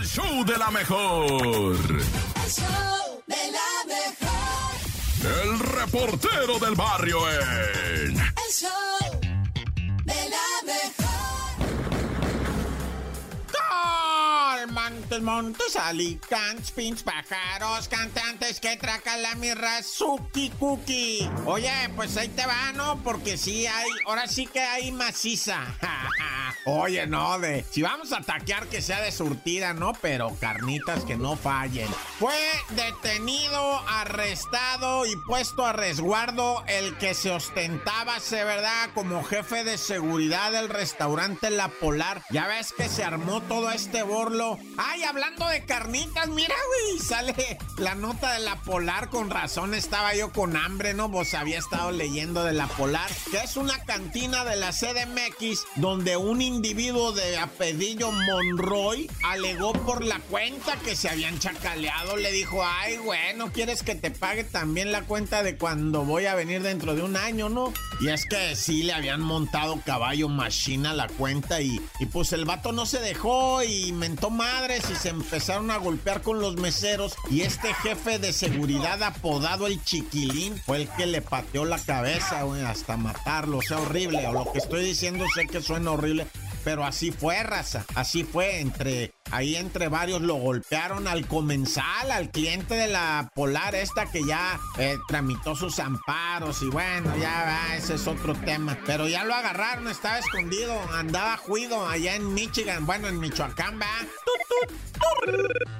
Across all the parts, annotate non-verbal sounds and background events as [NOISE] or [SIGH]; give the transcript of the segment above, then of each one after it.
El show de la mejor. El show de la mejor. El reportero del barrio en. El show Montes, montes, alicants, pins, pájaros, cantantes que tracan la mirra, suki cookie. Oye, pues ahí te va, ¿no? Porque sí hay, ahora sí que hay maciza. [LAUGHS] Oye, no, de. Si vamos a taquear que sea de surtida, ¿no? Pero carnitas que no fallen. Fue detenido, arrestado y puesto a resguardo el que se ostentaba, se verdad, como jefe de seguridad del restaurante La Polar. Ya ves que se armó todo este borlo. Ay, hablando de carnitas, mira, güey, sale la nota de La Polar. Con razón estaba yo con hambre, ¿no? Vos había estado leyendo de La Polar, que es una cantina de la CDMX donde un individuo de apellido Monroy alegó por la cuenta que se habían chacaleado. Le dijo, ay, bueno, ¿quieres que te pague también la cuenta de cuando voy a venir dentro de un año, no? Y es que sí le habían montado caballo machina la cuenta y, y pues el vato no se dejó y mentó madres y se empezaron a golpear con los meseros y este jefe de seguridad apodado el chiquilín fue el que le pateó la cabeza, hasta matarlo. O sea, horrible. O lo que estoy diciendo sé que suena horrible, pero así fue, raza. Así fue. Entre ahí entre varios lo golpearon al comensal, al cliente de la Polar esta que ya eh, tramitó sus amparos y bueno, ya va, ese es otro tema. Pero ya lo agarraron, estaba escondido, andaba juido allá en Michigan, bueno, en Michoacán, va.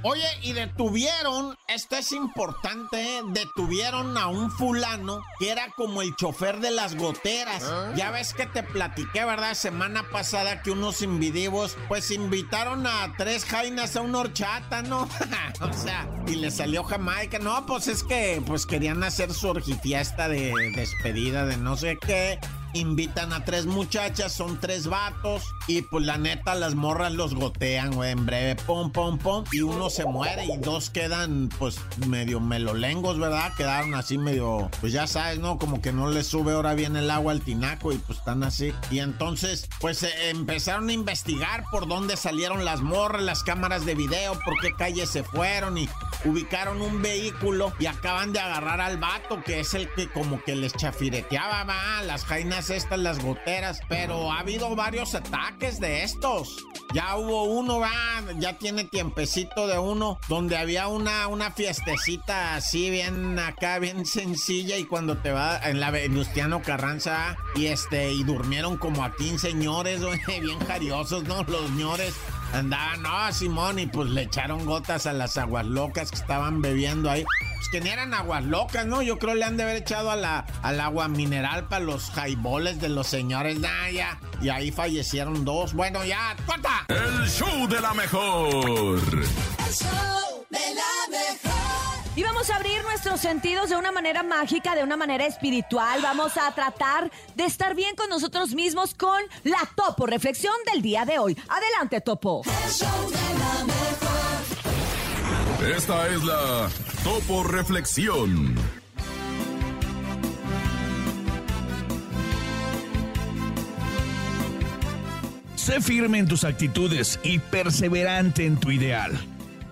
Oye, y detuvieron, esto es importante, ¿eh? detuvieron a un fulano que era como el chofer de las goteras. Ya ves que te platiqué, ¿verdad? Semana pasada que unos invidivos pues invitaron a tres jainas a una horchata, ¿no? [LAUGHS] o sea, y le salió Jamaica. No, pues es que pues querían hacer su orgifiesta de despedida de no sé qué invitan a tres muchachas, son tres vatos, y pues la neta las morras los gotean, güey, en breve, pum, pum, pum, y uno se muere y dos quedan pues medio melolengos, ¿verdad? Quedaron así medio, pues ya sabes, ¿no? Como que no les sube ahora bien el agua al tinaco y pues están así. Y entonces, pues eh, empezaron a investigar por dónde salieron las morras, las cámaras de video, por qué calles se fueron y ubicaron un vehículo y acaban de agarrar al vato, que es el que como que les chafireteaba, va, las jainas estas, las goteras, pero ha habido varios ataques de estos. Ya hubo uno, va, ya tiene tiempecito de uno, donde había una, una fiestecita así, bien acá, bien sencilla, y cuando te va en la Venustiano Carranza, y este, y durmieron como a 15 señores, [LAUGHS] bien jariosos, ¿no? Los señores andaban, no, Simón, y pues le echaron gotas a las aguas locas que estaban bebiendo ahí. Pues que ni eran aguas locas, ¿no? Yo creo le han de haber echado a la, al agua mineral para los jaiboles de los señores, nah, ya. Y ahí fallecieron dos. Bueno, ya, corta. El show de la mejor. El show de la mejor. Y vamos a abrir nuestros sentidos de una manera mágica, de una manera espiritual. Vamos a tratar de estar bien con nosotros mismos con la Topo Reflexión del día de hoy. Adelante, Topo. Esta es la Topo Reflexión. Sé firme en tus actitudes y perseverante en tu ideal.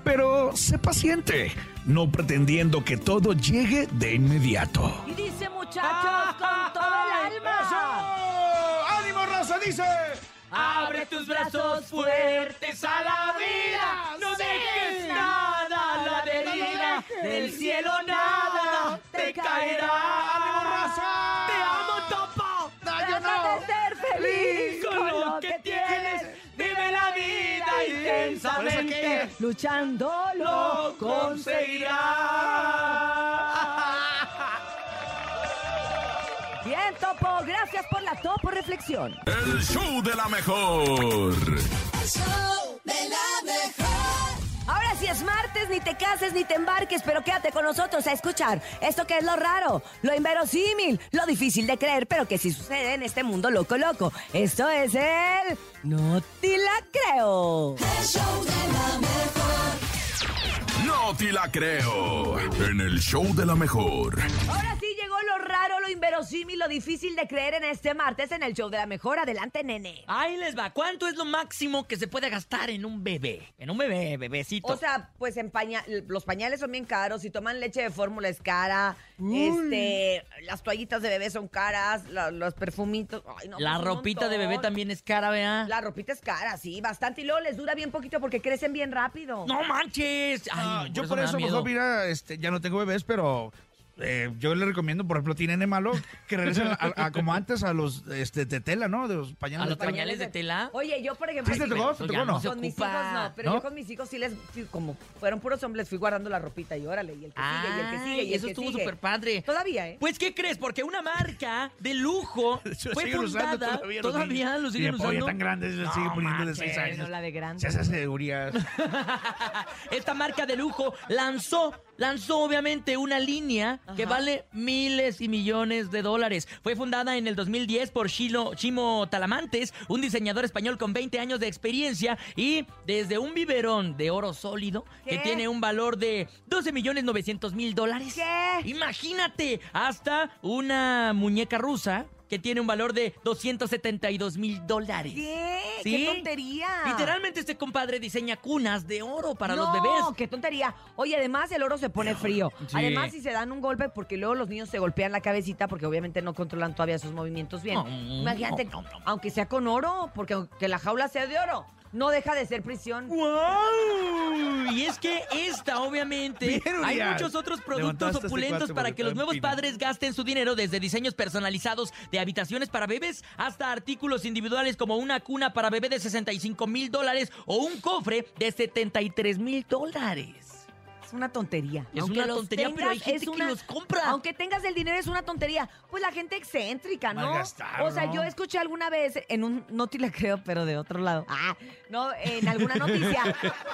Pero sé paciente, no pretendiendo que todo llegue de inmediato. Y dice, muchachos, [LAUGHS] con todo el alma. ¡Ánimo, raza! Dice. Abre tus brazos fuertes a la vida. No dejes nada a la deriva. Del cielo nada te caerá. Luchando Lo conseguirás. [LAUGHS] Bien, Topo. Gracias por la Topo Reflexión. El show de la mejor. El show de la mejor. Ahora sí es martes, ni te cases ni te embarques, pero quédate con nosotros a escuchar esto que es lo raro, lo inverosímil, lo difícil de creer, pero que sí sucede en este mundo loco loco. Esto es el No te la creo. El show de la mejor. No te la creo. En el show de la mejor. Ahora sí llegó lo raro lo inverosímil, lo difícil de creer en este martes en el show de la mejor. Adelante, nene. Ahí les va. ¿Cuánto es lo máximo que se puede gastar en un bebé? En un bebé, bebecito. O sea, pues en paña- los pañales son bien caros, si toman leche de fórmula es cara, este, las toallitas de bebé son caras, la- los perfumitos. ay, no, la pues ropita de bebé también es cara, ¿vea? La ropita es cara, sí, bastante. Y luego les dura bien poquito porque crecen bien rápido. ¡No manches! Ay, Yo por da eso miedo. mejor, mira, este, ya no tengo bebés, pero eh, yo le recomiendo, por ejemplo, tiene malo, que regresen a, a- como antes a los este, de tela, ¿no? De los pañales. ¿A los de tela. pañales de tela? Oye, yo, por ejemplo, ¿Sí te tocó? ¿Te tocó no? con mis hijos no, pero ¿No? yo con mis hijos sí les, fui- como fueron puros hombres, fui guardando la ropita y órale, y el que sigue, y el que sigue, y el eso que estuvo sigue. súper padre. Todavía, ¿eh? Pues, ¿qué crees? Porque una marca de lujo [LAUGHS] fue fundada. todavía, Todavía, los niños. lo siguen usando. tan grande, se sigue No poniendo de 6 manches, años. no la de grande. Se hace seguridad. [LAUGHS] Esta marca de lujo lanzó, lanzó obviamente una línea que vale miles y millones de dólares. Fue fundada en el 2010 por Chilo, Chimo Talamantes, un diseñador español con 20 años de experiencia y desde un biberón de oro sólido que tiene un valor de 12 millones 900 mil dólares. Imagínate, hasta una muñeca rusa que tiene un valor de 272 mil dólares. ¿Qué? ¿Sí? ¡Qué tontería! Literalmente este compadre diseña cunas de oro para los no, bebés. qué tontería. Oye, además el oro se pone frío. Sí. Además, si se dan un golpe, porque luego los niños se golpean la cabecita, porque obviamente no controlan todavía sus movimientos bien. Imagínate, no, no, no. aunque sea con oro, porque aunque la jaula sea de oro, no deja de ser prisión. ¡Wow! Y es que esta, obviamente, [LAUGHS] Bien, hay muchos otros productos Levantaste opulentos para que los nuevos padres gasten su dinero, desde diseños personalizados de habitaciones para bebés hasta artículos individuales como una cuna para bebé de 65 mil dólares o un cofre de 73 mil dólares. Es una tontería. Es Aunque una tontería, pero hay gente es que los compra. Aunque tengas el dinero, es una tontería. Pues la gente excéntrica, ¿no? Malgastar, o sea, ¿no? yo escuché alguna vez en un, no te la creo, pero de otro lado. Ah, no, en alguna noticia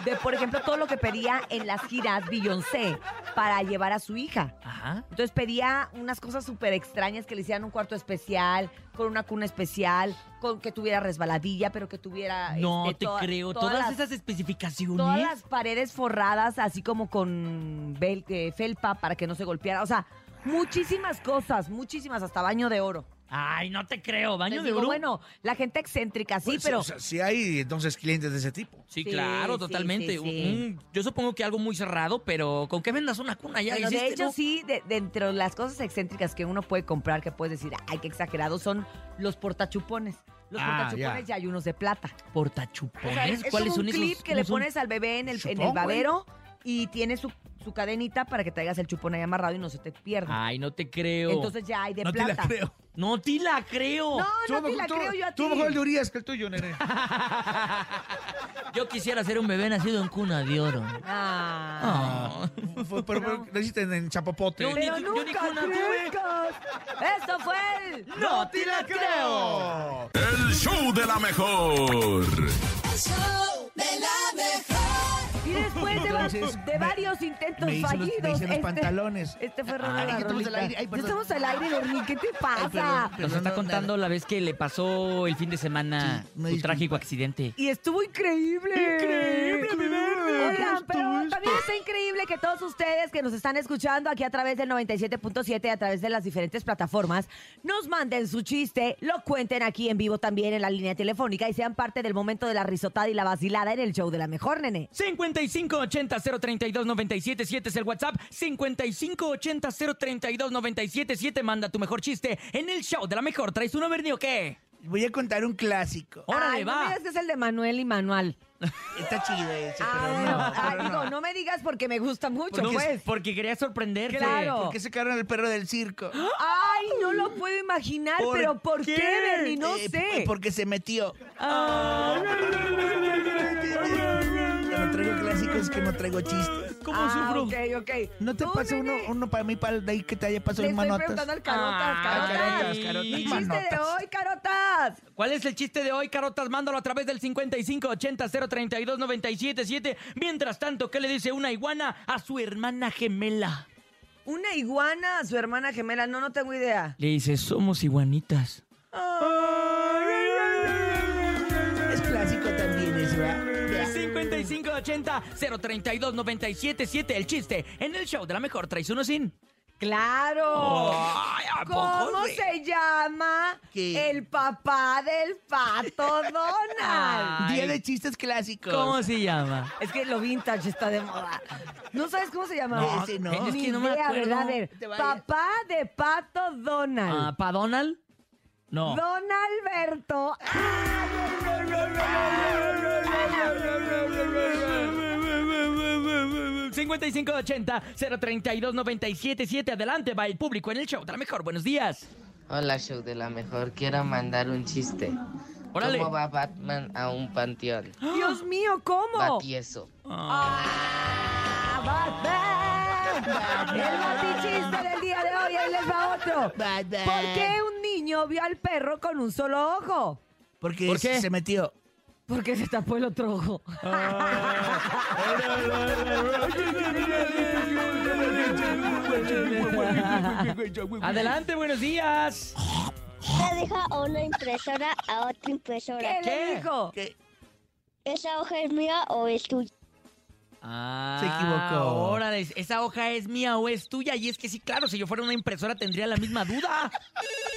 de, por ejemplo, todo lo que pedía en las giras Beyoncé para llevar a su hija. Ajá. Entonces pedía unas cosas súper extrañas que le hicieran un cuarto especial, con una cuna especial, con que tuviera resbaladilla, pero que tuviera... No este, te toda- creo. todas Todas, las- esas especificaciones. Todas las paredes forradas, así como con bel- eh, felpa para que no se golpeara. O sea, muchísimas cosas, muchísimas, hasta baño de oro. Ay, no te creo. ¿Baño Les de digo, oro? Bueno, la gente excéntrica, sí, Pues, pero... O sea, sí hay entonces clientes de ese tipo. Sí, Sí, claro, sí, totalmente. sí, sí. Un- yo supongo que algo muy cerrado, pero con que vendas una cuna ya Pero de hecho, ¿no? sí, de, dentro de las cosas excéntricas que uno puede comprar, que puedes decir, ay, qué exagerado, son los portachupones. Los Ah, portachupones ya. ya hay unos de plata. Portachupones. O sea, es, es ¿Cuáles como son un esos? clip que ¿Cómo le son? pones al bebé en el, en el Chupón, güey. babero y tiene su, su cadenita para que traigas el chupón ahí amarrado y no se te pierda. Ay, no te creo. Entonces ya hay de no te plata. la creo. no te la creo. No, no te la tú- creo yo a ti. Tú mejor el de Urias que el tuyo, nene. [LAUGHS] Yo quisiera ser un bebé nacido en cuna de oro. Ah. Ah. Fue- pero, hiciste en, en Chapopote. Yo- Pero ni- yo ni nunca cuna tuve. crezcas. Esto fue el... ¡No te la creo! El show de la mejor. El show de la mejor. Y después de, Entonces, varios intentos me hice los- me fallidos... hice los pantalones. Este fue Ay, Ronald que estamos al aire. Ay, perdón. estamos al aire, Bernie. ¿Qué te pasa? perdón. Nos está no, contando nada. la vez que le pasó el fin de semana Sí, una su disculpa. trágico accidente. Y estuvo increíble. Increíble, mi verde. Oigan, ¿Cómo pero también está increíble que todos ustedes que nos están escuchando aquí a través del 97.7 y a través de las diferentes plataformas nos manden su chiste, lo cuenten aquí en vivo también en la línea telefónica y sean parte del momento de la risotada y la vacilada en el show de la mejor, nene. 5580-032-977 es el WhatsApp. 5580-032-977. Manda tu mejor chiste en el show de la mejor. ¿Traes uno, Bernie, o qué? Voy a contar un clásico. Órale, Ay, no va. me digas que es el de Manuel y Manuel. [LAUGHS] Está chido ese, Ah, pero bueno. no. Ay, pero digo, no. no me digas porque me gusta mucho, Porque, pues. porque quería sorprenderte. Claro. ¿Por qué se quedaron el perro del circo? Ay, no lo puedo imaginar, ¿Por pero ¿por qué, qué? Bernie? No Eh, sé. Porque se metió. Ah, no clásicos que no traigo chistes. ¿Cómo ah, sufro? Ok, ok. ¿No te pasa uno, uno para mí, para de ahí que te haya pasado en estoy manotas? preguntando al Carotas, Ah, Carotas. carotas, carotas, Mi chiste de hoy, Carotas. ¿Cuál es el chiste de hoy, Carotas? Mándalo a través del 5580-032-977. Mientras tanto, ¿qué le dice una iguana a su hermana gemela? Una iguana a su hermana gemela. No, no tengo idea. Le dice, somos iguanitas. Es 5580-032-977. El chiste en el show de la mejor. ¿Traes uno sin? ¡Claro! Ay, ¿a poco, ¿Cómo se llama ¿Qué? el papá del pato Donald? Ay, Día de chistes clásicos. ¿Cómo se llama? Es que lo vintage está de moda. ¿No sabes cómo se llama? No, Ese no. es Ni que no me idea, acuerdo. ver, papá de pato Donald. Ah, ¿Pa Donald? No. Don Alberto. Mm, 5580-032-977. Adelante, va el público en el show. de la mejor. Buenos días. Hola, show de la mejor. Quiero mandar un chiste. Órale. ¿Cómo va Batman a un panteón? [GASPS] Dios mío, ¿cómo? Va tieso. ¡Ah, Batman! El batichiste del día de hoy, ahí les va otro. Batman. ¿Por qué un niño vio al perro con un solo ojo? Porque ¿Por qué? se metió. Porque se tapó el otro ojo. Adelante, buenos días. Le dijo a una impresora a otra impresora. ¿Qué, ¿Qué? le dijo? ¿Qué? ¿Esa hoja es mía o es tuya? Ah, Se equivocó. Órale, esa hoja es mía o es tuya. Y es que sí, claro, si yo fuera una impresora tendría la misma duda.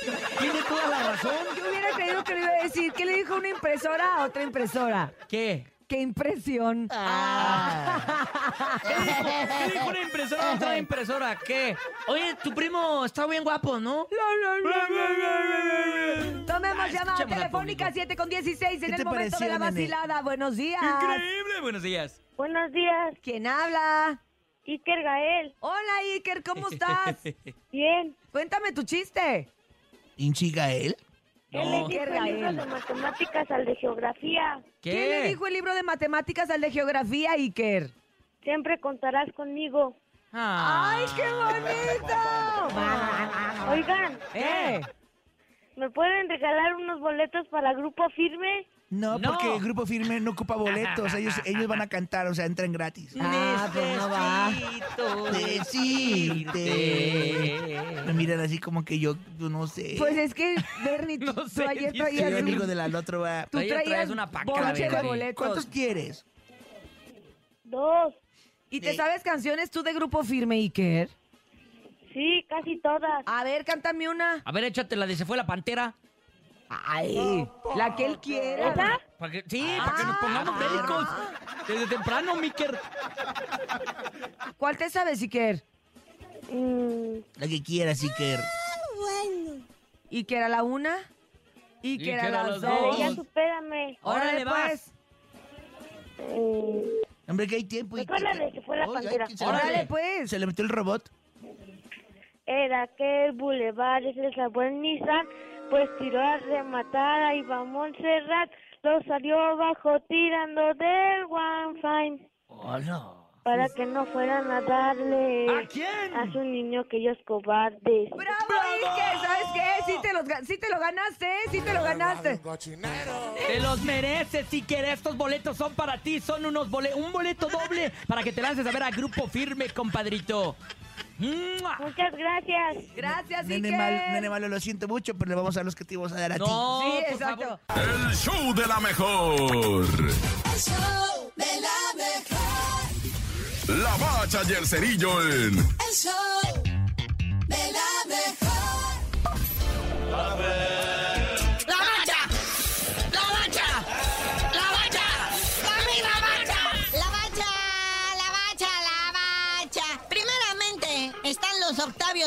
[LAUGHS] Tiene toda la razón. Yo hubiera creído que le iba a decir, ¿qué le dijo una impresora a otra impresora? ¿Qué? ¡Qué impresión! ¿Qué dijo, ¿Qué dijo una impresora a otra impresora? ¿Qué? Oye, tu primo está bien guapo, ¿no? Tomemos Ah, llamada telefónica público. 7 con 16 en ¿Qué el momento de la nene? vacilada. Buenos días. Increíble, buenos días. Buenos días, ¿Quién habla? Iker Gael. Hola Iker, ¿cómo estás? [LAUGHS] Bien. Cuéntame tu chiste. ¿Hinchi Gael? Él No. le dijo el libro de matemáticas al de geografía. ¿Qué? ¿Qué le dijo el libro de matemáticas al de geografía, Iker? Siempre contarás conmigo. Ah. ¡Ay, qué bonito! Oigan, ¿Eh? ¿me pueden regalar unos boletos para Grupo Firme? No, No. porque el grupo firme no ocupa boletos. Ellos, ellos van a cantar, o sea, entran gratis. Ah, pues no va. Necesito Decirte. Me miran así como que yo, yo no sé. Pues es que, Bernie, [LAUGHS] tú, No tú sé, ayer dice. Soy traías amigo del al otro. va. tú traes traías una paca, bonche de Bernie. boletos. ¿Cuántos quieres? Dos. ¿Y te Sí. sabes canciones tú de Grupo Firme, Iker? Sí, casi todas. A ver, cántame una. A ver, échate la de Se fue la pantera. Ay, la que él quiera. ¿Esa? Para que- sí, para que nos pongamos bélicos. Desde temprano, Miker. ¿Cuál te sabes, Iker? Mm, La que quieras, Iker. ¿Iker a la una? Iker Iker a las las la de dos. ya supérame. Órale, Órale, vas. pues. Mm, Hombre, que hay tiempo. De Se fue la pantera. que Órale, pues. Se le metió el robot. Era que el bulevar es el sabor Nissan, pues tiró a rematar, ahí va Montserrat, lo salió abajo tirando del One Fine, Hola. para que no fueran a darle ¿A quién? a su niño que ellos cobardes. ¡Bravo, Iker! ¿Sabes qué? Sí te, los, sí te lo ganaste, ¿eh? sí te lo ganaste. Te los mereces, si quieres. Estos boletos son para ti. Son unos bole un boleto doble para que te lances a ver a Grupo Firme, compadrito. Muchas gracias. Gracias, Nene, Iker. mal, nene malo, lo siento mucho, pero le vamos a dar los que te íbamos a dar a ti. No, Sí, por exacto. favor. El show de la mejor. El show de la mejor. La bacha y el cerillo en El show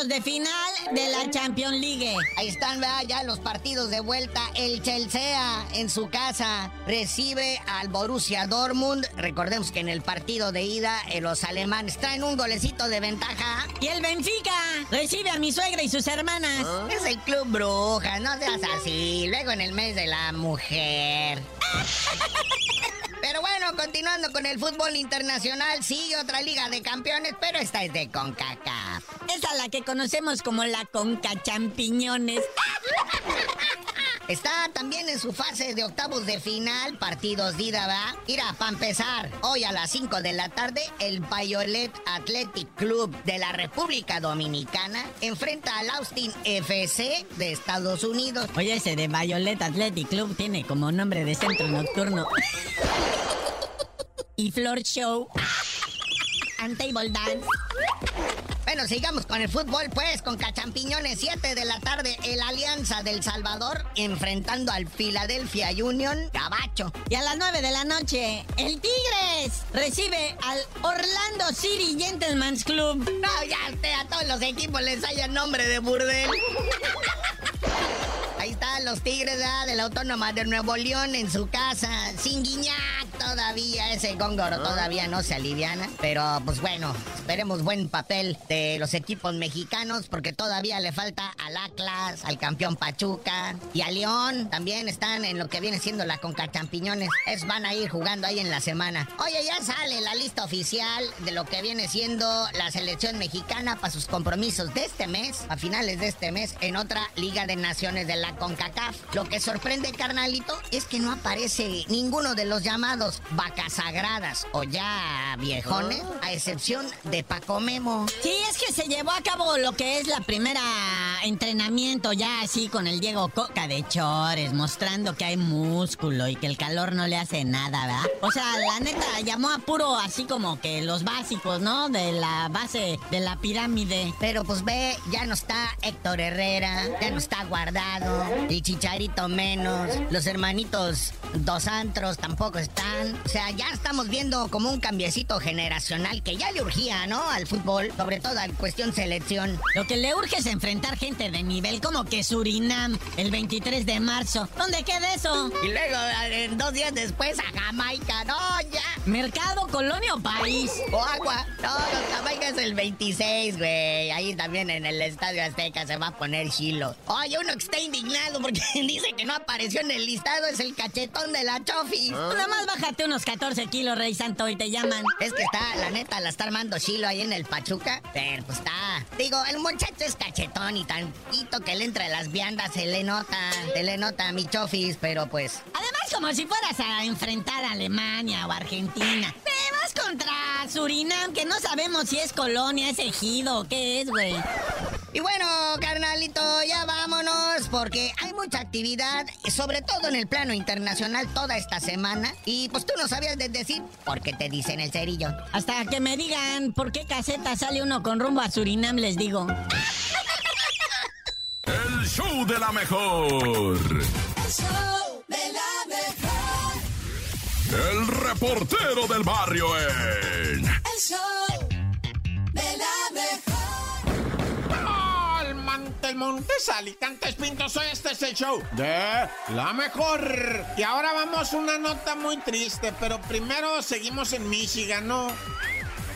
de final de la Champions League. Ahí están ¿verdad? ya los partidos de vuelta. El Chelsea en su casa recibe al Borussia Dortmund. Recordemos que en el partido de ida eh, los alemanes traen un golecito de ventaja. Y el Benfica recibe a mi suegra y sus hermanas. Es el club bruja, no seas así. Luego en el mes de la mujer. [LAUGHS] Pero bueno, continuando con el fútbol internacional, sigue otra liga de campeones, pero esta es de CONCACAF. Esa la que conocemos como la Conca Champiñones. [LAUGHS] Está también en su fase de octavos de final, partidos de ida, ¿va? Mira, para empezar, hoy a las 5 de la tarde, el Violet Athletic Club de la República Dominicana enfrenta al Austin FC de Estados Unidos. Oye, ese de Violet Athletic Club tiene como nombre de centro nocturno. y Floor Show. and Table Dance. Bueno, sigamos con el fútbol, pues, con Cachampiñones, 7 de la tarde, el Alianza del Salvador enfrentando al Philadelphia Union Gabacho. Y a las 9 de la noche, el Tigres recibe al Orlando City Gentleman's Club. No, ya usted, a todos los equipos les haya nombre de burdel. [LAUGHS] Ahí están los Tigres de la Autónoma de Nuevo León en su casa, sin Guiñac todavía, ese góngoro todavía no se aliviana. Pero pues bueno, esperemos buen papel de los equipos mexicanos porque todavía le falta al Atlas, al campeón Pachuca y a León. También están en lo que viene siendo la Conca Champiñones. Es van a ir jugando ahí en la semana. Oye, ya sale la lista oficial de lo que viene siendo la selección mexicana para sus compromisos de este mes, a finales de este mes, en otra Liga de Naciones de la CONCACAF. Lo que sorprende, carnalito, es que no aparece ninguno de los llamados vacas sagradas o ya viejones, a excepción de Paco Memo. Sí, es que se llevó a cabo lo que es la primera entrenamiento ya así con el Diego Coca de Chores, mostrando que hay músculo y que el calor no le hace nada, ¿verdad? O sea, la neta llamó a puro así como que los básicos, ¿no? De la base de la pirámide. Pero pues ve, ya no está Héctor Herrera, ya no está guardado, el Chicharito menos, los hermanitos Dos Antros tampoco están. O sea, ya estamos viendo como un cambiecito generacional que ya le urgía, ¿no? Al fútbol, sobre todo en cuestión selección. Lo que le urge es enfrentar gente de nivel como que Surinam el 23 de marzo. ¿Dónde queda eso? Y luego, en dos días después, a Jamaica, no, ya. ¿Mercado, colonia o país? O agua. No, Jamaica es el 26, güey. Ahí también en el Estadio Azteca se va a poner chilo. Oye, uno que está indignado porque [LAUGHS] dice que no apareció en el listado es el cachetón de la Chofi. Nada más bájate unos 14 kilos, Rey Santo, y te llaman. Es que está, la neta, la está armando chilo ahí en el Pachuca. Pero pues está. Digo, el muchacho es cachetón y tantito que le entra en las viandas, se le nota, se le nota a mi Chofis, pero pues. Además, como si fueras a enfrentar a Alemania o Argentina. Te vas contra Surinam, que no sabemos si es colonia, es ejido o qué es, güey. Y bueno, carnalito, ya vámonos porque hay mucha actividad, sobre todo en el plano internacional toda esta semana. Y pues tú no sabías de decir por qué te dicen el cerillo. Hasta que me digan por qué caseta sale uno con rumbo a Surinam, les digo. El show de la mejor. El show de la mejor. El reportero del barrio en. El show Montes, Alicantes, Pintos, hoy este es el show de la mejor. Y ahora vamos a una nota muy triste, pero primero seguimos en Michigan, ¿no?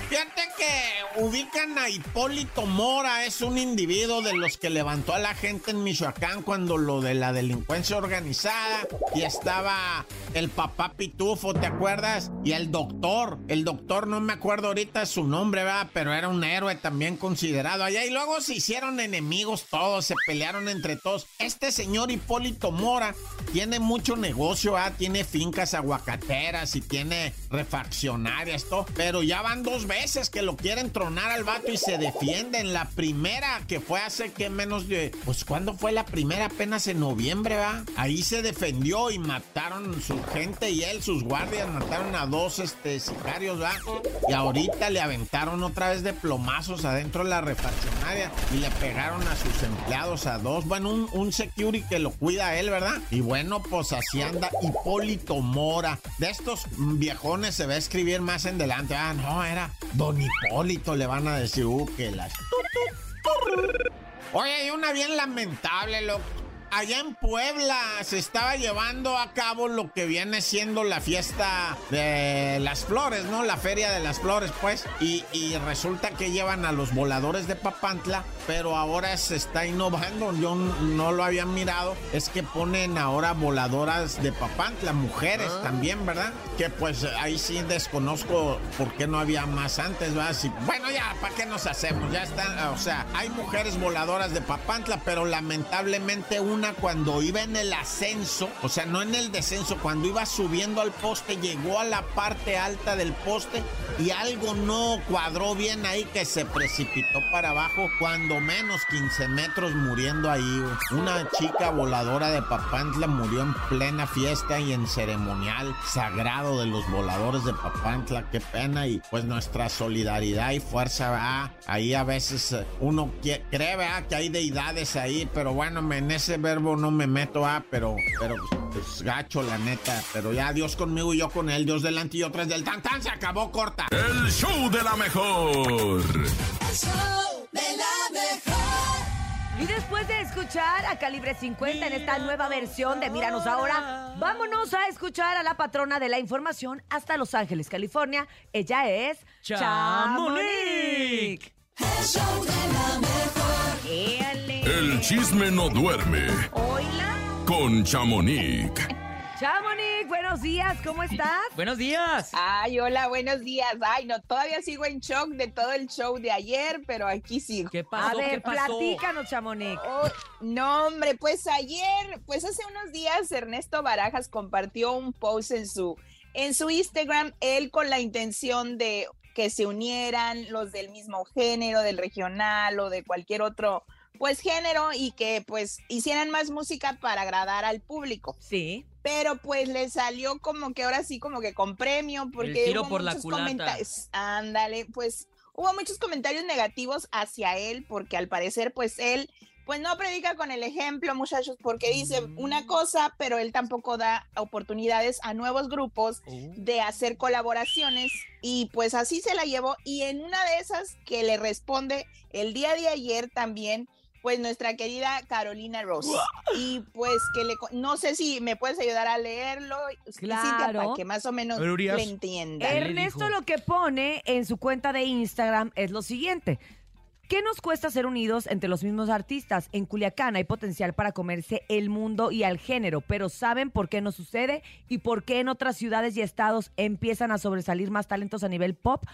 Fíjate que ubican a Hipólito Mora, es un individuo de los que levantó a la gente en Michoacán cuando lo de la delincuencia organizada y estaba el papá Pitufo, ¿te acuerdas? Y el doctor, el doctor no me acuerdo ahorita su nombre, ¿verdad? Pero era un héroe también considerado allá y luego se hicieron enemigos todos, se pelearon entre todos. Este señor Hipólito Mora tiene mucho negocio, ¿verdad? Tiene fincas aguacateras y tiene refaccionarias, todo, pero ya van dos veces que lo quieren tronar al vato y se defienden. La primera que fue hace que menos de. Pues cuando fue la primera? Apenas en noviembre, ¿va? Ahí se defendió y mataron su gente y él, sus guardias, mataron a dos este, sicarios, ¿va? Y ahorita le aventaron otra vez de plomazos adentro de la refaccionaria y le pegaron a sus empleados a dos. Bueno, un, un security que lo cuida a él, ¿verdad? Y bueno, pues así anda Hipólito Mora. De estos viejones se va a escribir más en delante. Ah, no, era Don Hipólito, le van a decir, uh, que las... Oye, hay una bien lamentable, loco. Allá en Puebla se estaba llevando a cabo lo que viene siendo la fiesta de las flores, ¿no? La feria de las flores, pues. Y, y resulta que llevan a los voladores de Papantla, pero ahora se está innovando. Yo no lo había mirado. Es que ponen ahora voladoras de Papantla, mujeres también, ¿verdad? Que pues ahí sí desconozco por qué no había más antes, ¿verdad? Si- bueno, ya, ¿para qué nos hacemos? Ya están, o sea, hay mujeres voladoras de Papantla, pero lamentablemente una cuando iba en el ascenso, o sea, no en el descenso, cuando iba subiendo al poste, llegó a la parte alta del poste y algo no cuadró bien ahí que se precipitó para abajo, cuando menos 15 metros muriendo ahí. Una chica voladora de Papantla murió en plena fiesta y en ceremonial sagrado de los voladores de Papantla. Qué pena y pues nuestra solidaridad y fuerza, ¿verdad? Ahí a veces eh, uno cree, ¿verdad? Que hay deidades ahí, pero bueno, en ese verbo no me meto, ¿ah? Pero, pero, pues gacho, la neta. Pero ya Dios conmigo y yo con él, Dios delante y yo tras del tan tan, se acabó corta. El show de la mejor. El show de la mejor. Y después de escuchar a Calibre 50 en esta nueva versión de Míranos Ahora, vámonos a escuchar a la patrona de la información hasta Los Ángeles, California. Ella es Chamonix. El show de la mejor. El chisme no duerme Hola. con Chamonix. Chamonix, buenos días, ¿cómo estás? Buenos días. Ay, hola, buenos días. Ay, no, todavía sigo en shock de todo el show de ayer, pero aquí sigo. ¿Qué A pasó? ver, ¿Qué pasó? platícanos, Chamonix. Oh, no, hombre, pues ayer, pues hace unos días Ernesto Barajas compartió un post en su en su Instagram, él con la intención de que se unieran los del mismo género, del regional o de cualquier otro pues género y que pues hicieran más música para agradar al público. Sí. pero pues le salió como que ahora sí como que con premio porque tiro hubo por la muchos culata. comentarios ándale pues hubo muchos comentarios negativos hacia él porque al parecer pues él pues no predica con el ejemplo muchachos porque dice Mm. una cosa pero él tampoco da oportunidades a nuevos grupos Oh. de hacer colaboraciones y pues así se la llevó y en una de esas que le responde el día de ayer también pues nuestra querida Carolina Ross y pues que le no sé si me puedes ayudar a leerlo Cintia, Claro. para que más o menos le entienda Ernesto lo que pone en su cuenta de Instagram es lo siguiente. ¿Qué nos cuesta ser unidos entre los mismos artistas? En Culiacán hay potencial para comerse el mundo y al género, pero ¿saben por qué no sucede? ¿Y por qué en otras ciudades y estados empiezan a sobresalir más talentos a nivel pop?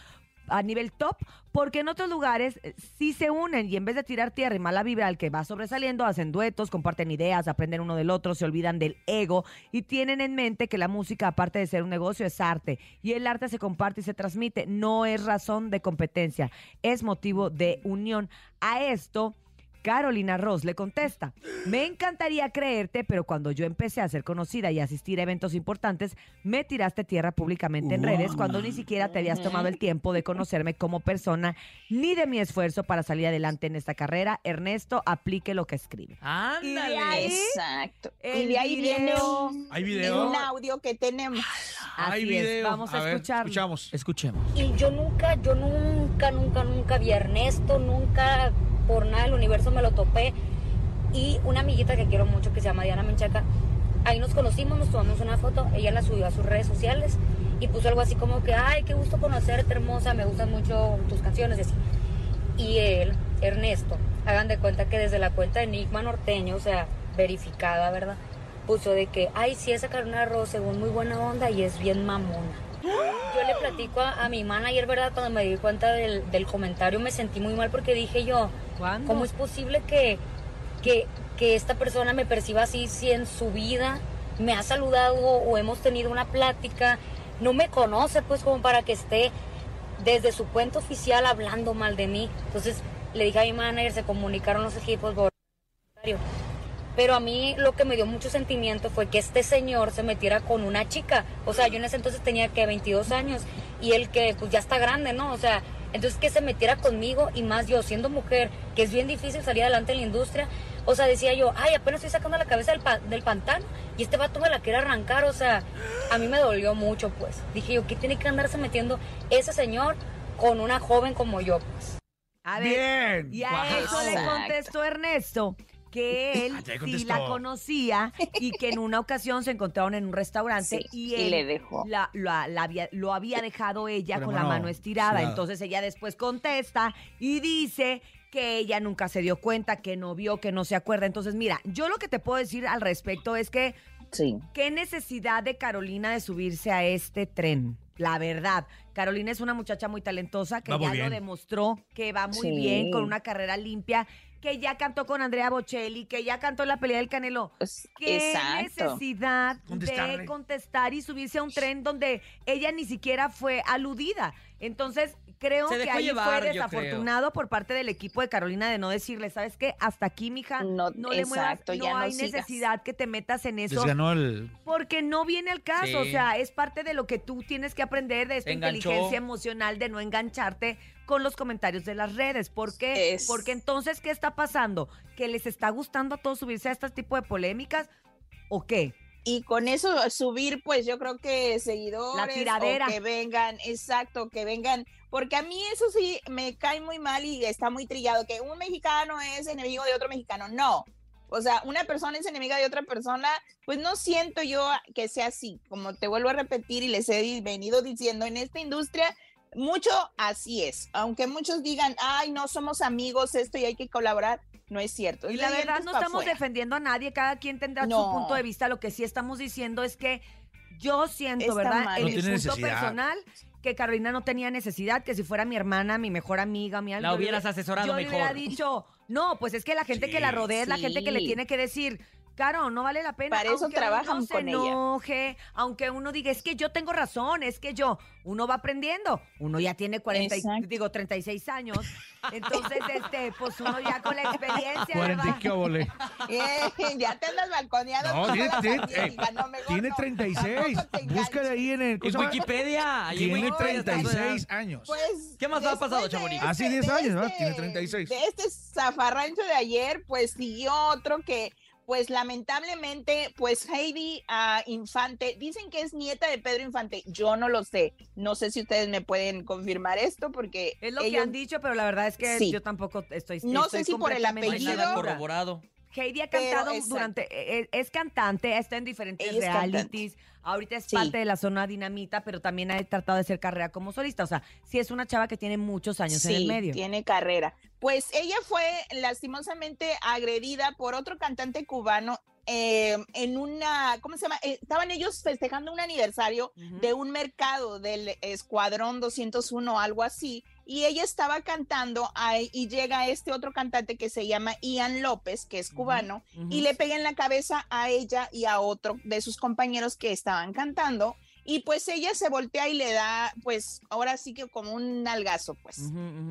A nivel top, porque en otros lugares eh, sí se unen y en vez de tirar tierra y mala vibra al que va sobresaliendo, hacen duetos, comparten ideas, aprenden uno del otro, se olvidan del ego y tienen en mente que la música, aparte de ser un negocio, es arte. Y el arte se comparte y se transmite. No es razón de competencia, es motivo de unión. A esto. Carolina Ross le contesta, me encantaría creerte, pero cuando yo empecé a ser conocida y asistir a eventos importantes, me tiraste tierra públicamente en redes cuando ni siquiera te habías tomado el tiempo de conocerme como persona ni de mi esfuerzo para salir adelante en esta carrera. Ernesto, aplique lo que escribe. Ándale. ahí, exacto el y de ahí viene un, ¿Hay video? un audio que tenemos Hay Así es, vamos a, escucharlo. Escuchamos. Escuchemos. Y yo nunca, yo nunca, nunca, nunca vi a Ernesto, nunca por del universo me lo topé. Y una amiguita que quiero mucho que se llama Diana Menchaca, ahí nos conocimos, nos tomamos una foto, ella la subió a sus redes sociales y puso algo así como que, ay, qué gusto conocerte, hermosa, me gustan mucho tus canciones, y así. Él, Ernesto, hagan de cuenta que desde la cuenta de Enigma Norteño, o sea, verificada, ¿verdad? Puso de que, ay, sí, esa Carolina Ross, según muy buena onda y es bien mamona. Yo le platico a, a mi manager, ¿verdad? Cuando me di cuenta del, del comentario me sentí muy mal porque dije yo, ¿Cuándo? ¿cómo es posible que, que, que esta persona me perciba así si en su vida me ha saludado o hemos tenido una plática? No me conoce pues como para que esté desde su cuenta oficial hablando mal de mí. Entonces le dije a mi manager, se comunicaron los equipos pero a mí lo que me dio mucho sentimiento fue que este señor se metiera con una chica. O sea, yo en ese entonces tenía que 22 años y él que pues ya está grande, ¿no? O sea, entonces que se metiera conmigo y más yo siendo mujer, que es bien difícil salir adelante en la industria. O sea, decía yo, ay, apenas estoy sacando la cabeza del, pa- del pantano y este vato me la quiere arrancar. O sea, a mí me dolió mucho, pues. Dije yo, ¿qué tiene que andarse metiendo ese señor con una joven como yo, pues? A ver, Bien. y a eso le contestó Ernesto que [LAUGHS] él Ah, sí la conocía y que en una ocasión se encontraron en un restaurante Sí, y y él le dejó. la- la- la había- lo había dejado ella Pero con la mano, estirada. estirada. Entonces ella después contesta y dice que ella nunca se dio cuenta, que no vio, que no se acuerda. Entonces, mira, yo lo que te puedo decir al respecto es que sí ¿Qué necesidad de Carolina de subirse a este tren? La verdad, Carolina es una muchacha muy talentosa que Va muy ya lo demostró que va muy Sí. bien con una carrera limpia que ya cantó con Andrea Bocelli, que ya cantó la pelea del Canelo. ¿Qué exacto. necesidad de contestar y subirse a un tren donde ella ni siquiera fue aludida? Entonces, creo Se que ahí llevar, fue desafortunado por parte del equipo de Carolina de no decirle, ¿sabes qué? Hasta aquí, mija, no, le muevas, exacto, no ya no hay sigas. necesidad que te metas en eso. ganó el... Porque no viene al caso, o sea, es parte de lo que tú tienes que aprender de esta inteligencia emocional de no engancharte con los comentarios de las redes. ¿Por qué? Es- Porque entonces, ¿qué está pasando? ¿Que les está gustando a todos subirse a este tipo de polémicas o qué? Y con eso subir, pues yo creo que seguidores La tiradera. o que vengan, exacto, que vengan, porque a mí eso sí me cae muy mal y está muy trillado, que un mexicano es enemigo de otro mexicano, no. O sea, una persona es enemiga de otra persona, pues no siento yo que sea así. Como te vuelvo a repetir y les he venido diciendo, en esta industria mucho así es. Aunque muchos digan, ay, no somos amigos, esto y hay que colaborar, no es cierto. Y la verdad no estamos defendiendo a nadie, cada quien tendrá su punto de vista. Lo que sí estamos diciendo es que yo siento, Está ¿verdad? mal. En No mi tiene punto necesidad. personal, que Carolina no tenía necesidad, que si fuera mi hermana, mi mejor amiga, mi algo. La yo le- hubieras asesorado yo le hubiera mejor. dicho, no, pues es que la gente que la rodea es la gente que le tiene que decir. Caro, no vale la pena. Para eso aunque trabajan uno se con ella. enoje, aunque uno diga, es que yo tengo razón, es que yo, uno va aprendiendo. Uno ya tiene 40, y- Exacto. digo, 36 años. Entonces, este, pues uno ya con la experiencia, 40 y ¿verdad? qué óvole. [LAUGHS] Eh, ya te andas balconeando. No, tiene, tiene, eh, no, tiene no. 36. Tampoco te Búscale ahí en el... ¿cómo En? Wikipedia. Tiene Wikipedia está su edad. 36 años. Pues, ¿Qué más ha pasado, Chamonix? Hace este- 10 de años, ¿verdad? este- Tiene 36. De este zafarrancho de ayer, pues siguió otro que, pues lamentablemente, pues Heidi ah, Infante, dicen que es nieta de Pedro Infante. Yo no lo sé. No sé si ustedes me pueden confirmar esto porque Es lo que han dicho, pero la verdad es que Sí. yo tampoco estoy. No estoy sé si por el apellido. corroborado. Heidi ha cantado durante. eh, Es, cantante, está en diferentes Ella realities. Ahorita es Sí. parte de la zona dinamita, pero también ha tratado de hacer carrera como solista. O sea, sí es una chava que tiene muchos años en el medio. tiene carrera. Pues ella fue lastimosamente agredida por otro cantante cubano eh, en una, ¿cómo se llama? Eh, estaban ellos festejando un aniversario de un mercado del Escuadrón 201, algo así, y ella estaba cantando ahí, y llega este otro cantante que se llama Ian López, que es cubano, y le pega en la cabeza a ella y a otro de sus compañeros que estaban cantando. Y pues ella se voltea y le da, pues ahora sí que como un nalgazo, pues.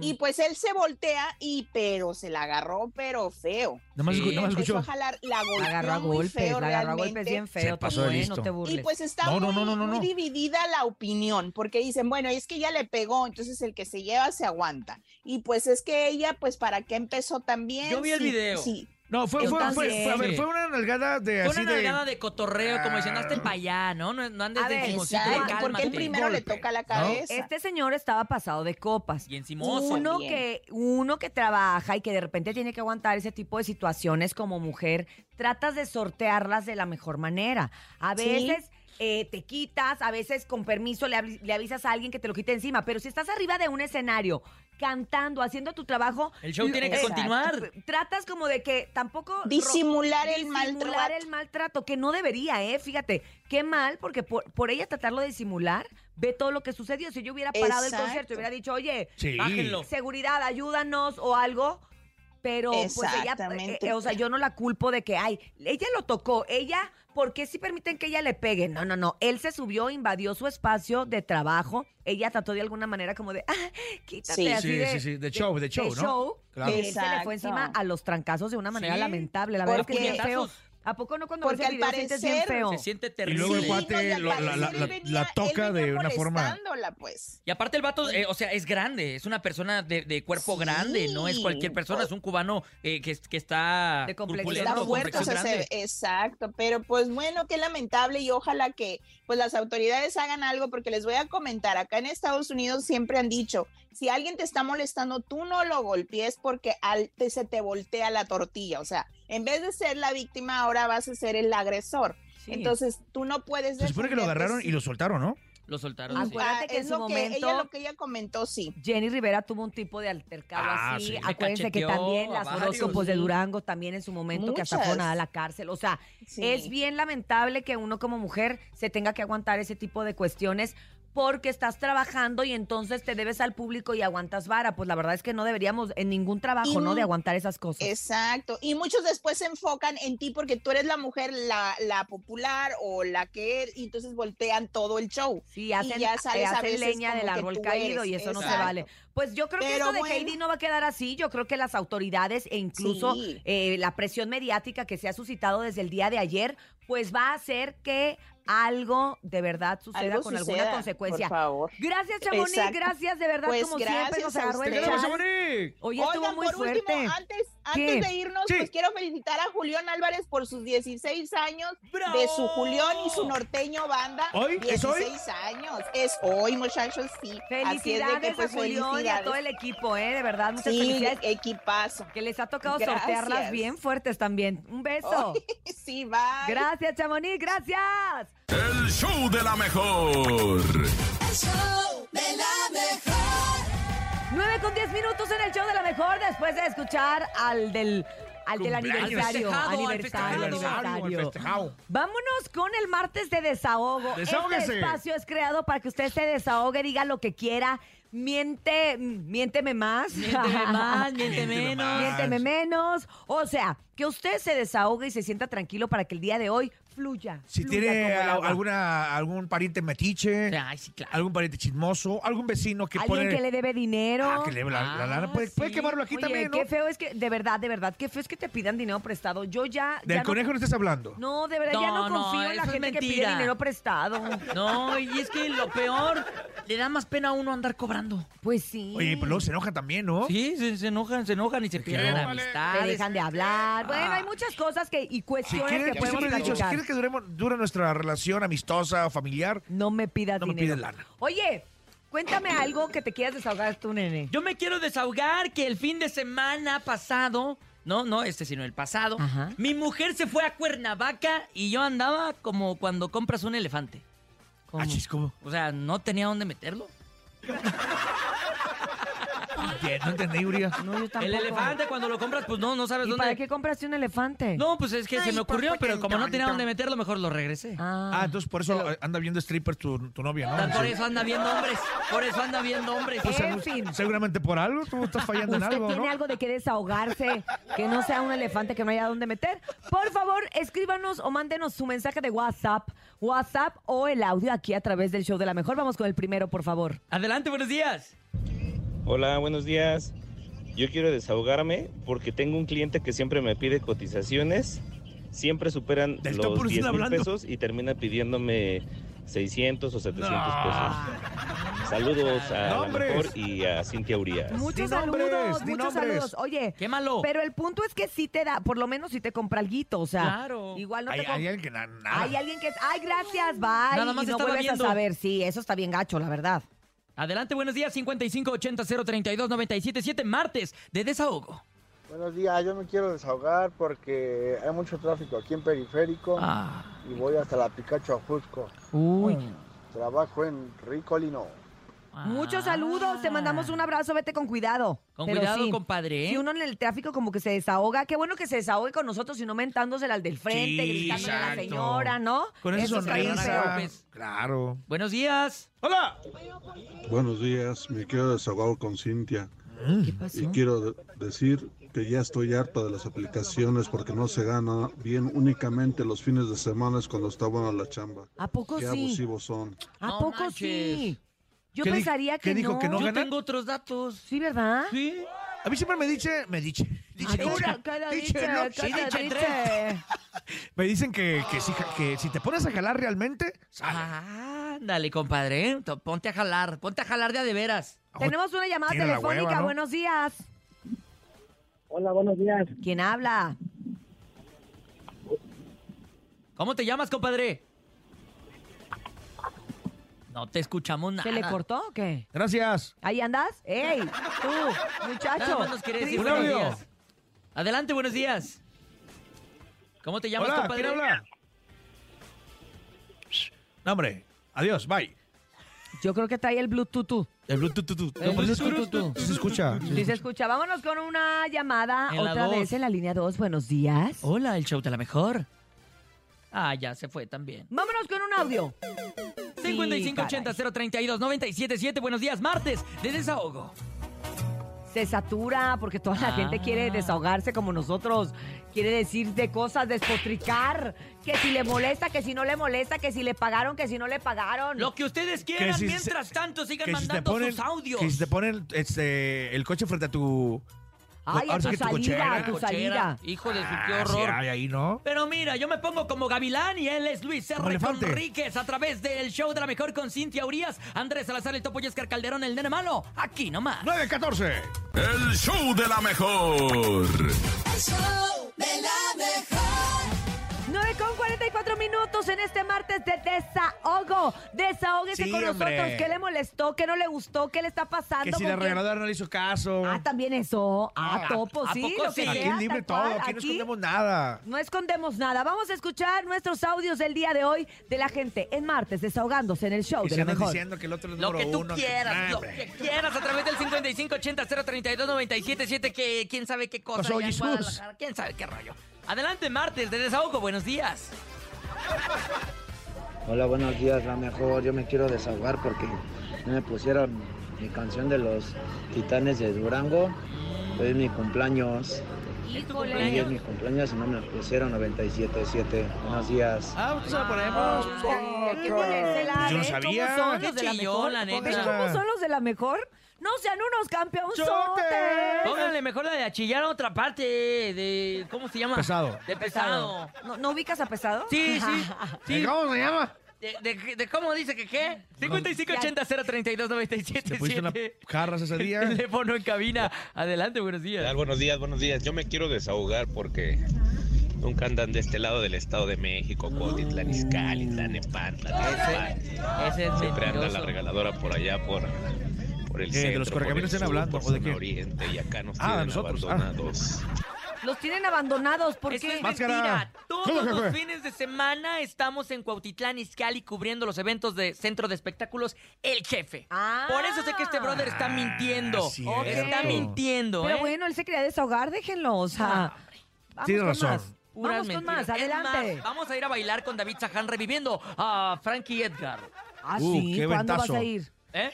Y pues él se voltea y pero se la agarró, pero feo. Nada más, Sí. nada más escuchó. a jalar, la agarró a muy golpes, feo la agarró a golpes bien feo. Se pasó de ¿eh? listo. No te Y pues está No, no, muy, no, no, no, muy no. dividida la opinión, porque dicen, bueno, es que ella le pegó, entonces el que se lleva se aguanta. Y pues es que ella, pues, ¿para qué empezó también? Yo vi el Sí, video. Sí, No, fue, Yo fue, fue, también. fue- a ver, Sí. fue una nalgada de Fue así una nalgada de cotorreo, como diciendo, hazte Ah. para allá, ¿no? No, no andes A de ver, chismosito, exacto, cálmate. porque él primero le Golpe, toca la ¿no? cabeza. Este señor estaba pasado de copas. Y encimoso. Uno Bien. que, uno que trabaja y que de repente tiene que aguantar ese tipo de situaciones como mujer, tratas de sortearlas de la mejor manera. A Sí. veces eh, te quitas, a veces con permiso le, le avisas a alguien que te lo quite encima, pero si estás arriba de un escenario cantando, haciendo tu trabajo, El show tiene que Exacto. continuar. tratas como de que tampoco ro- Disimular el disimular maltrato. el maltrato, que no debería, ¿eh? Fíjate, qué mal, porque por, por ella tratarlo de disimular, ve todo lo que sucedió. Si yo hubiera parado el Exacto. concierto y hubiera dicho, oye, Sí. Bájenlo. seguridad, ayúdanos o algo. Pero pues ella, Exactamente. eh, eh, o sea, yo no la culpo de que, ay, ella lo tocó, ella, ¿por qué si permiten que ella le pegue? No, no, no, él se subió, invadió su espacio de trabajo, ella trató de alguna manera como de, ah, quítate, Sí. así Sí, de, sí, sí, de show, de show, ¿no? Claro. y él se le fue encima a los trancazos de una manera Sí. lamentable, la verdad es que es bien Porque- feo. ¿A poco no cuando ves Porque el al video sientes bien parecer feo? Se siente Y terrible. luego el Sí, no, y lo- la, parecer la- él la- venía- la él toca de una forma... pues. Y aparte el vato, eh, o sea, es grande, es una persona de, de cuerpo Sí. grande, no es cualquier persona, es un cubano eh, que, que está De complexión. fuerte, o sea, se- exacto, pero pues bueno, qué lamentable y ojalá que pues las autoridades hagan algo porque les voy a comentar, acá en Estados Unidos siempre han dicho, si alguien te está molestando, tú no lo golpees porque al, te, se te voltea la tortilla, o sea, en vez de ser la víctima, ahora vas a ser el agresor. Sí. Entonces, tú no puedes Se supone que lo agarraron y lo soltaron, ¿no? Lo soltaron. Ah, sí. Acuérdate que es en su lo que momento- ella, lo que ella comentó, sí. Jenny Rivera tuvo un tipo de altercado Ah, así. sí. Acuérdense que también las horóscopos de Durango también en su momento que hasta a la cárcel. O sea, Sí. es bien lamentable que uno como mujer se tenga que aguantar ese tipo de cuestiones porque estás trabajando y entonces te debes al público y aguantas vara. Pues la verdad es que no deberíamos en ningún trabajo, Y ¿no? De aguantar esas cosas. Exacto. Y muchos después se enfocan en ti porque tú eres la mujer, la, la popular o la que y entonces voltean todo el show. Sí, hacen, y ya sales eh, a hacen veces leña del árbol caído eres. y eso no se vale. Pues yo creo que esto de bueno. Heidi no va a quedar así. Yo creo que las autoridades e incluso Sí. eh, la presión mediática que se ha suscitado desde el día de ayer, pues va a hacer que algo de verdad suceda Algo con suceda, alguna consecuencia. por favor. Gracias, Chamonix. Exacto. Gracias, de verdad, Pues como siempre nos agarró el chat. ¡Queremos, Oye, estuvo Oigan, muy por fuerte. último, antes, antes de irnos, Sí. pues quiero felicitar a Julián Álvarez por sus 16 años de su Julián y su norteño banda. ¿Hoy? ¿Es hoy? 16 años. Es hoy, muchachos, sí. Así es de Felicidades que, pues, a Julián y a todo el equipo, ¿eh? De verdad, muchas Sí, felicidades. equipazo. Que les ha tocado Gracias. sortearlas bien fuertes también. Un beso. [LAUGHS] sí, bye. Gracias, Chamonix, gracias. El show de la mejor. El show de la mejor. 9 con 10 minutos en el show de la mejor después de escuchar al del al del aniversario, Festejado, al aniversario, festejado, aniversario. al. Vámonos con el martes de desahogo. Desahógese. Este espacio es creado para que usted se desahogue, diga lo que quiera, miente, miénteme más. Miénteme [LAUGHS] más, miente menos. Miénteme menos. O sea, que usted se desahogue y se sienta tranquilo para que el día de hoy fluya. Si fluya tiene como el a- agua. alguna, algún pariente metiche, algún pariente chismoso, algún vecino que Alguien pone... que le debe dinero. Ah, que le debe la, la lana, puede, puede quemarlo aquí Oye, también, ¿no? qué feo es que, de verdad, de verdad, qué feo es que te pidan dinero prestado. Yo ya... Del ya conejo no estás hablando. No, de verdad, ya No, no no, confío en la eso es gente que pide mentira. dinero prestado. No, y es que lo peor, le da más pena a uno andar cobrando. Pues sí. Oye, pero luego se enojan también, ¿no? Sí, se, se enojan, se enojan y se pierden Te amistades. Te dejan de hablar. Bueno, hay muchas cosas que y Si cuestiones quieres, que yo podemos siempre he dicho, si platicar. Quieres que duremos, dure nuestra relación amistosa o familiar, no me pidas no me dinero. pides lana. Oye, cuéntame algo que te quieras desahogar tú, nene. Yo me quiero desahogar que el fin de semana pasado, no, no este, sino el pasado, Ajá. mi mujer se fue a Cuernavaca y yo andaba como cuando compras un elefante. ¿Cómo? Ah, chis, ¿cómo? O sea, no tenía dónde meterlo. [LAUGHS] [LAUGHS] No entendí, Urias. No, yo tampoco. El elefante cuando lo compras, pues no, no sabes ¿Y dónde. para qué compraste un elefante? No, pues es que se me ocurrió, papá, pero como no tenía dónde meterlo, mejor lo regresé. Ah, Ah, entonces por eso anda viendo strippers tu, tu novia, ¿no? Por eso anda viendo hombres. Por eso anda viendo hombres. Pues, En segu- fin. Seguramente por algo, tú estás fallando en Usted algo, tiene ¿no? algo de que desahogarse, que no sea un elefante que no haya dónde meter. Por favor, escríbanos o mándenos su mensaje de WhatsApp, WhatsApp o el audio aquí a través del show de la mejor. Vamos con el primero, por favor. Adelante, buenos días. Hola, buenos días. Yo quiero desahogarme porque tengo un cliente que siempre me pide cotizaciones. Siempre superan Del los por 10 estar mil pesos y termina pidiéndome 600 o 700 No. pesos. Saludos a mejor y a Cintia Urias. Muchos nombres, saludos, muchos saludos. Oye, Qué malo. pero el punto es que sí te da, por lo menos si te compra alguito, o sea, Claro. igual no Hay, te hay alguien que na- nada. Hay alguien que es, ay, gracias, bye, Nada más y no vuelves viendo. a saber. Sí, eso está bien gacho, la verdad. Adelante, buenos días. 5580-032-977, martes de desahogo. Buenos días, yo me quiero desahogar porque hay mucho tráfico aquí en Periférico Ah. y voy hasta la Picacho Ajusco. Uy. Trabajo en Ricolino. Muchos saludos, te mandamos un abrazo, vete con cuidado. Ah. Con Pero cuidado, sí, compadre. ¿eh? Si uno en el tráfico como que se desahoga, qué bueno que se desahogue con nosotros y no mentándosela al del frente, Sí, gritándole a la señora, ¿no? Con esa Eso sonrisa. feo. Claro. Buenos días. ¡Hola! Buenos días, me quiero desahogar con Cintia ¿Qué y pasó? quiero de- decir que ya estoy harta de las aplicaciones porque no se gana bien únicamente los fines de semana es cuando está buena la chamba. ¿A poco Qué sí? abusivos son. ¿A No poco manches. sí? Yo ¿Qué di- pensaría qué que dijo, no. que no Yo ganan? tengo otros datos. Sí, ¿verdad? Sí. A mí siempre me dice, me dice, dice, dice, cada dice, dice, no, cada sí, dice, dice. [LAUGHS] Me dicen que, que, si, que si te pones a jalar realmente, sale. Ah, Ándale, compadre. ¿eh? To- Ponte a jalar. Ponte a jalar de a de veras. Tenemos una llamada Tiene la telefónica, hueva, ¿no? buenos días. Hola, buenos días. ¿Quién habla? ¿Cómo te llamas, compadre? No te escuchamos nada. ¿Se le cortó o qué? Gracias. ¿Ahí andas? ¡Ey! Tú, Nada muchacho. más nos quiere decir Un buenos audio. días. Adelante, buenos días. ¿Cómo te llamas, Hola, compadre? ¿quién habla? No, hombre. Adiós, bye. Yo creo que trae el Bluetooth. El Bluetooth, tu, tu. El Bluetooth. Sí se escucha. Sí se escucha. Vámonos con una llamada En la otra dos. vez en la línea 2. Buenos días. Hola, el show de la mejor. Ah, ya se fue también. Vámonos con un audio. 5580-032-977. Buenos días, martes de desahogo. Se satura porque toda la gente quiere Ah. desahogarse como nosotros. Quiere decir de cosas, despotricar. Que si le molesta, que si no le molesta, que si le pagaron, que si no le pagaron. Lo que ustedes quieran, si mientras se- tanto sigan si mandando ponen, sus audios. Que si te ponen este, el coche frente a tu... Ay, a tu salida, cochera. a tu salida. Hijo de su, qué Ah, sí, horror. hay ahí, ¿no? Pero mira, yo me pongo como Gavilán y él es Luis Como R. elefante. Conríquez a través del show de la mejor con Cintia Urias, Andrés Salazar, el Topo y Oscar Calderón, el nene malo. Aquí nomás. 914. El show de la mejor. El show de la mejor. 9 con 44 minutos en este martes de desahogo. Desahóguese Sí, con hombre. nosotros. ¿Qué le molestó? ¿Qué no le gustó? ¿Qué le está pasando? Que si ¿Con la quién? regaladora no le hizo caso. Ah, también eso. Ah, Ah, topo, ¿a sí. poco lo que sí? sea, Aquí es libre tal todo, cual. aquí no escondemos nada. No escondemos nada. Vamos a escuchar nuestros audios del día de hoy de la gente en martes desahogándose en el show Y de se la andan mejor. diciendo que el otro es Lo número que tú uno. quieras, lo hombre. que quieras a través del 5580-032-977, que quién sabe qué cosa Pasó allá en Jesús. Guadalajara, quién sabe qué rollo. Adelante, martes de desahogo, buenos días. Hola, buenos días, la mejor. Yo me quiero desahogar porque no me pusieron mi canción de los Titanes de Durango. Hoy es mi cumpleaños. Híjole. Hoy es mi cumpleaños y no me pusieron 97.7. Buenos días. Ah, pues hay que ponérsela, Yo no ¿ven sabía. ¿Cómo son Qué los de la mejor? la neta. ¿Ven cómo son los de la mejor? No sean unos campeonzotes. Pónganle mejor la de achillar a otra parte de. ¿Cómo se llama? Pesado. De pesado. ¿No, no ubicas a pesado? Sí, sí. [LAUGHS] sí. ¿Cómo se llama? ¿De, de- de cómo dice que qué? 5580-032-977. ¿Te pusiste una jarras ese día? [LAUGHS] Teléfono en cabina. Adelante, buenos ¿Qué días. tal? Buenos días, buenos días. Yo me quiero desahogar porque nunca andan de este lado del Estado de México, Cuautitlán, Izcalli, Tlanepantla, Tlalpan. Ese es Siempre anda la regaladora por allá, por, por el Eh, de centro, los por el correcaminos están hablando, por ¿o de qué? oriente, y acá nos Ah, de tienen nosotros, ah. abandonados. Los tienen abandonados Eso porque es Máscara. mentira. ¿Cómo Todos los fue? fines de semana estamos en Cuautitlán, Izcalli, cubriendo los eventos de Centro de Espectáculos El Jefe. Ah. Por eso sé que este brother está mintiendo. cierto. Está mintiendo, Pero ¿eh? bueno, él se quería desahogar, déjenlo, o sea. vamos Tienes con razón. más. Puras Vamos con más. Es adelante. más, vamos a ir a bailar con David Saján reviviendo a Frankie Edgar. Ah, Uh, sí, qué ¿cuándo ventazo. vas a ir? ¿Eh?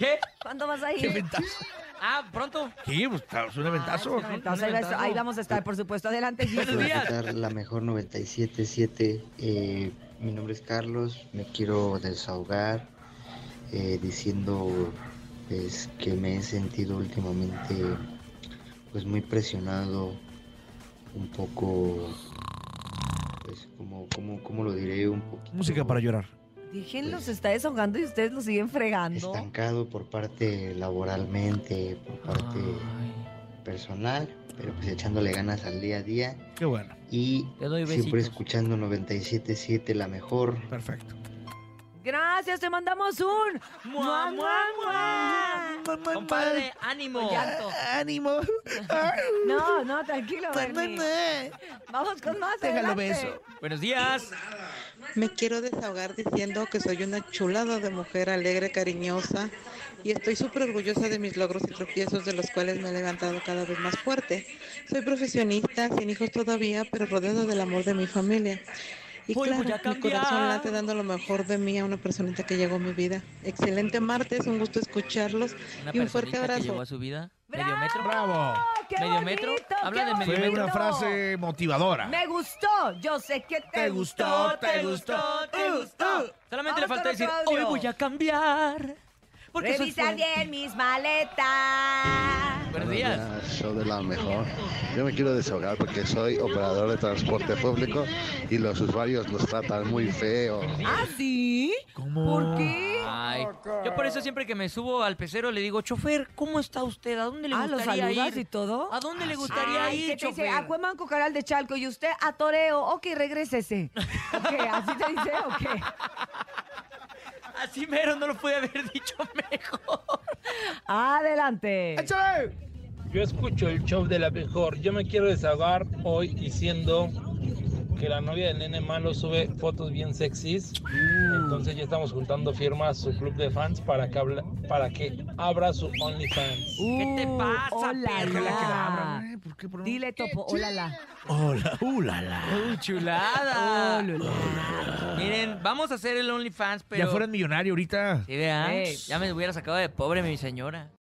¿Qué? ¿Cuándo vas a ir? ¡Qué ventazo! Ah, pronto. Sí, pues es un aventazo. Entonces, ahí, va- ahí vamos a estar, por supuesto. Adelante, Buenos Jesús. días. La mejor 97.7. Eh, mi nombre es Carlos. Me quiero desahogar eh, diciendo pues, que me he sentido últimamente pues muy presionado, un poco, pues como, como, como lo diré, un poquito Música para llorar. Déjenlo, se está desahogando y ustedes lo siguen fregando. estancado por parte laboralmente, por parte personal, pero pues echándole ganas al día a día Qué bueno. y Te doy siempre escuchando 97.7 la mejor. Perfecto. Gracias, te mandamos un. ¡Mua, mua, mua! Compadre, ánimo. Llanto. ¡Ánimo! No, no, tranquilo, Bernie. Vamos con más. Déjalo adelante. beso. Buenos días. Me quiero desahogar diciendo que soy una chulada de mujer alegre, cariñosa y estoy súper orgullosa de mis logros y tropiezos de los cuales me he levantado cada vez más fuerte. Soy profesionista, sin hijos todavía, pero rodeada del amor de mi familia. Y Voy, voy claro, a mi corazón late dando lo mejor de mí a una personita que llegó a mi vida. Excelente martes, un gusto escucharlos Una y un fuerte personita que abrazo. llegó a su vida. ¿Medio metro? ¡Bravo! ¡Qué ¿Medio metro? bonito, Habla qué de medio Fue metro. una frase motivadora. Me gustó. Yo sé que te, Te gustó, te gustó. te gustó. Solamente le Vamos faltó con decir, hoy voy a cambiar. Porque Revisa bien mis maletas. Buenos días. Show de la mejor. Yo me quiero desahogar porque soy operador de transporte público y los usuarios nos tratan muy feo. ¿Ah, sí? ¿Cómo? ¿Por qué? Ay, yo por eso siempre que me subo al pecero le digo, chofer, ¿cómo está usted? ¿A dónde le Ah, ¿lo gustaría saludas ir? y todo? ¿A dónde le gustaría Ay, ir, ¿qué te dice? A Cuemanco Caral de Chalco y usted a Toreo. Ok, regrésese. [LAUGHS] Ok, ¿así te dice o qué? [LAUGHS] Así mero no lo pude haber dicho mejor. Adelante. ¡Échale! Yo escucho el show de la mejor. Yo me quiero desahogar hoy diciendo que la novia del nene malo sube fotos bien sexys. Entonces ya estamos juntando firmas su club de fans para que, habla- para que abra su OnlyFans. ¿Qué te pasa, hola, perro? la. Que la güey, ¿por ¿qué por Dile, Topo, hola, la. Hola, ulala. ¡Uy, chulada! Oh, Lula. Miren, vamos a hacer el OnlyFans, pero... Ya fueras millonario ahorita. Sí, vean. Ya me hubiera sacado de pobre mi señora.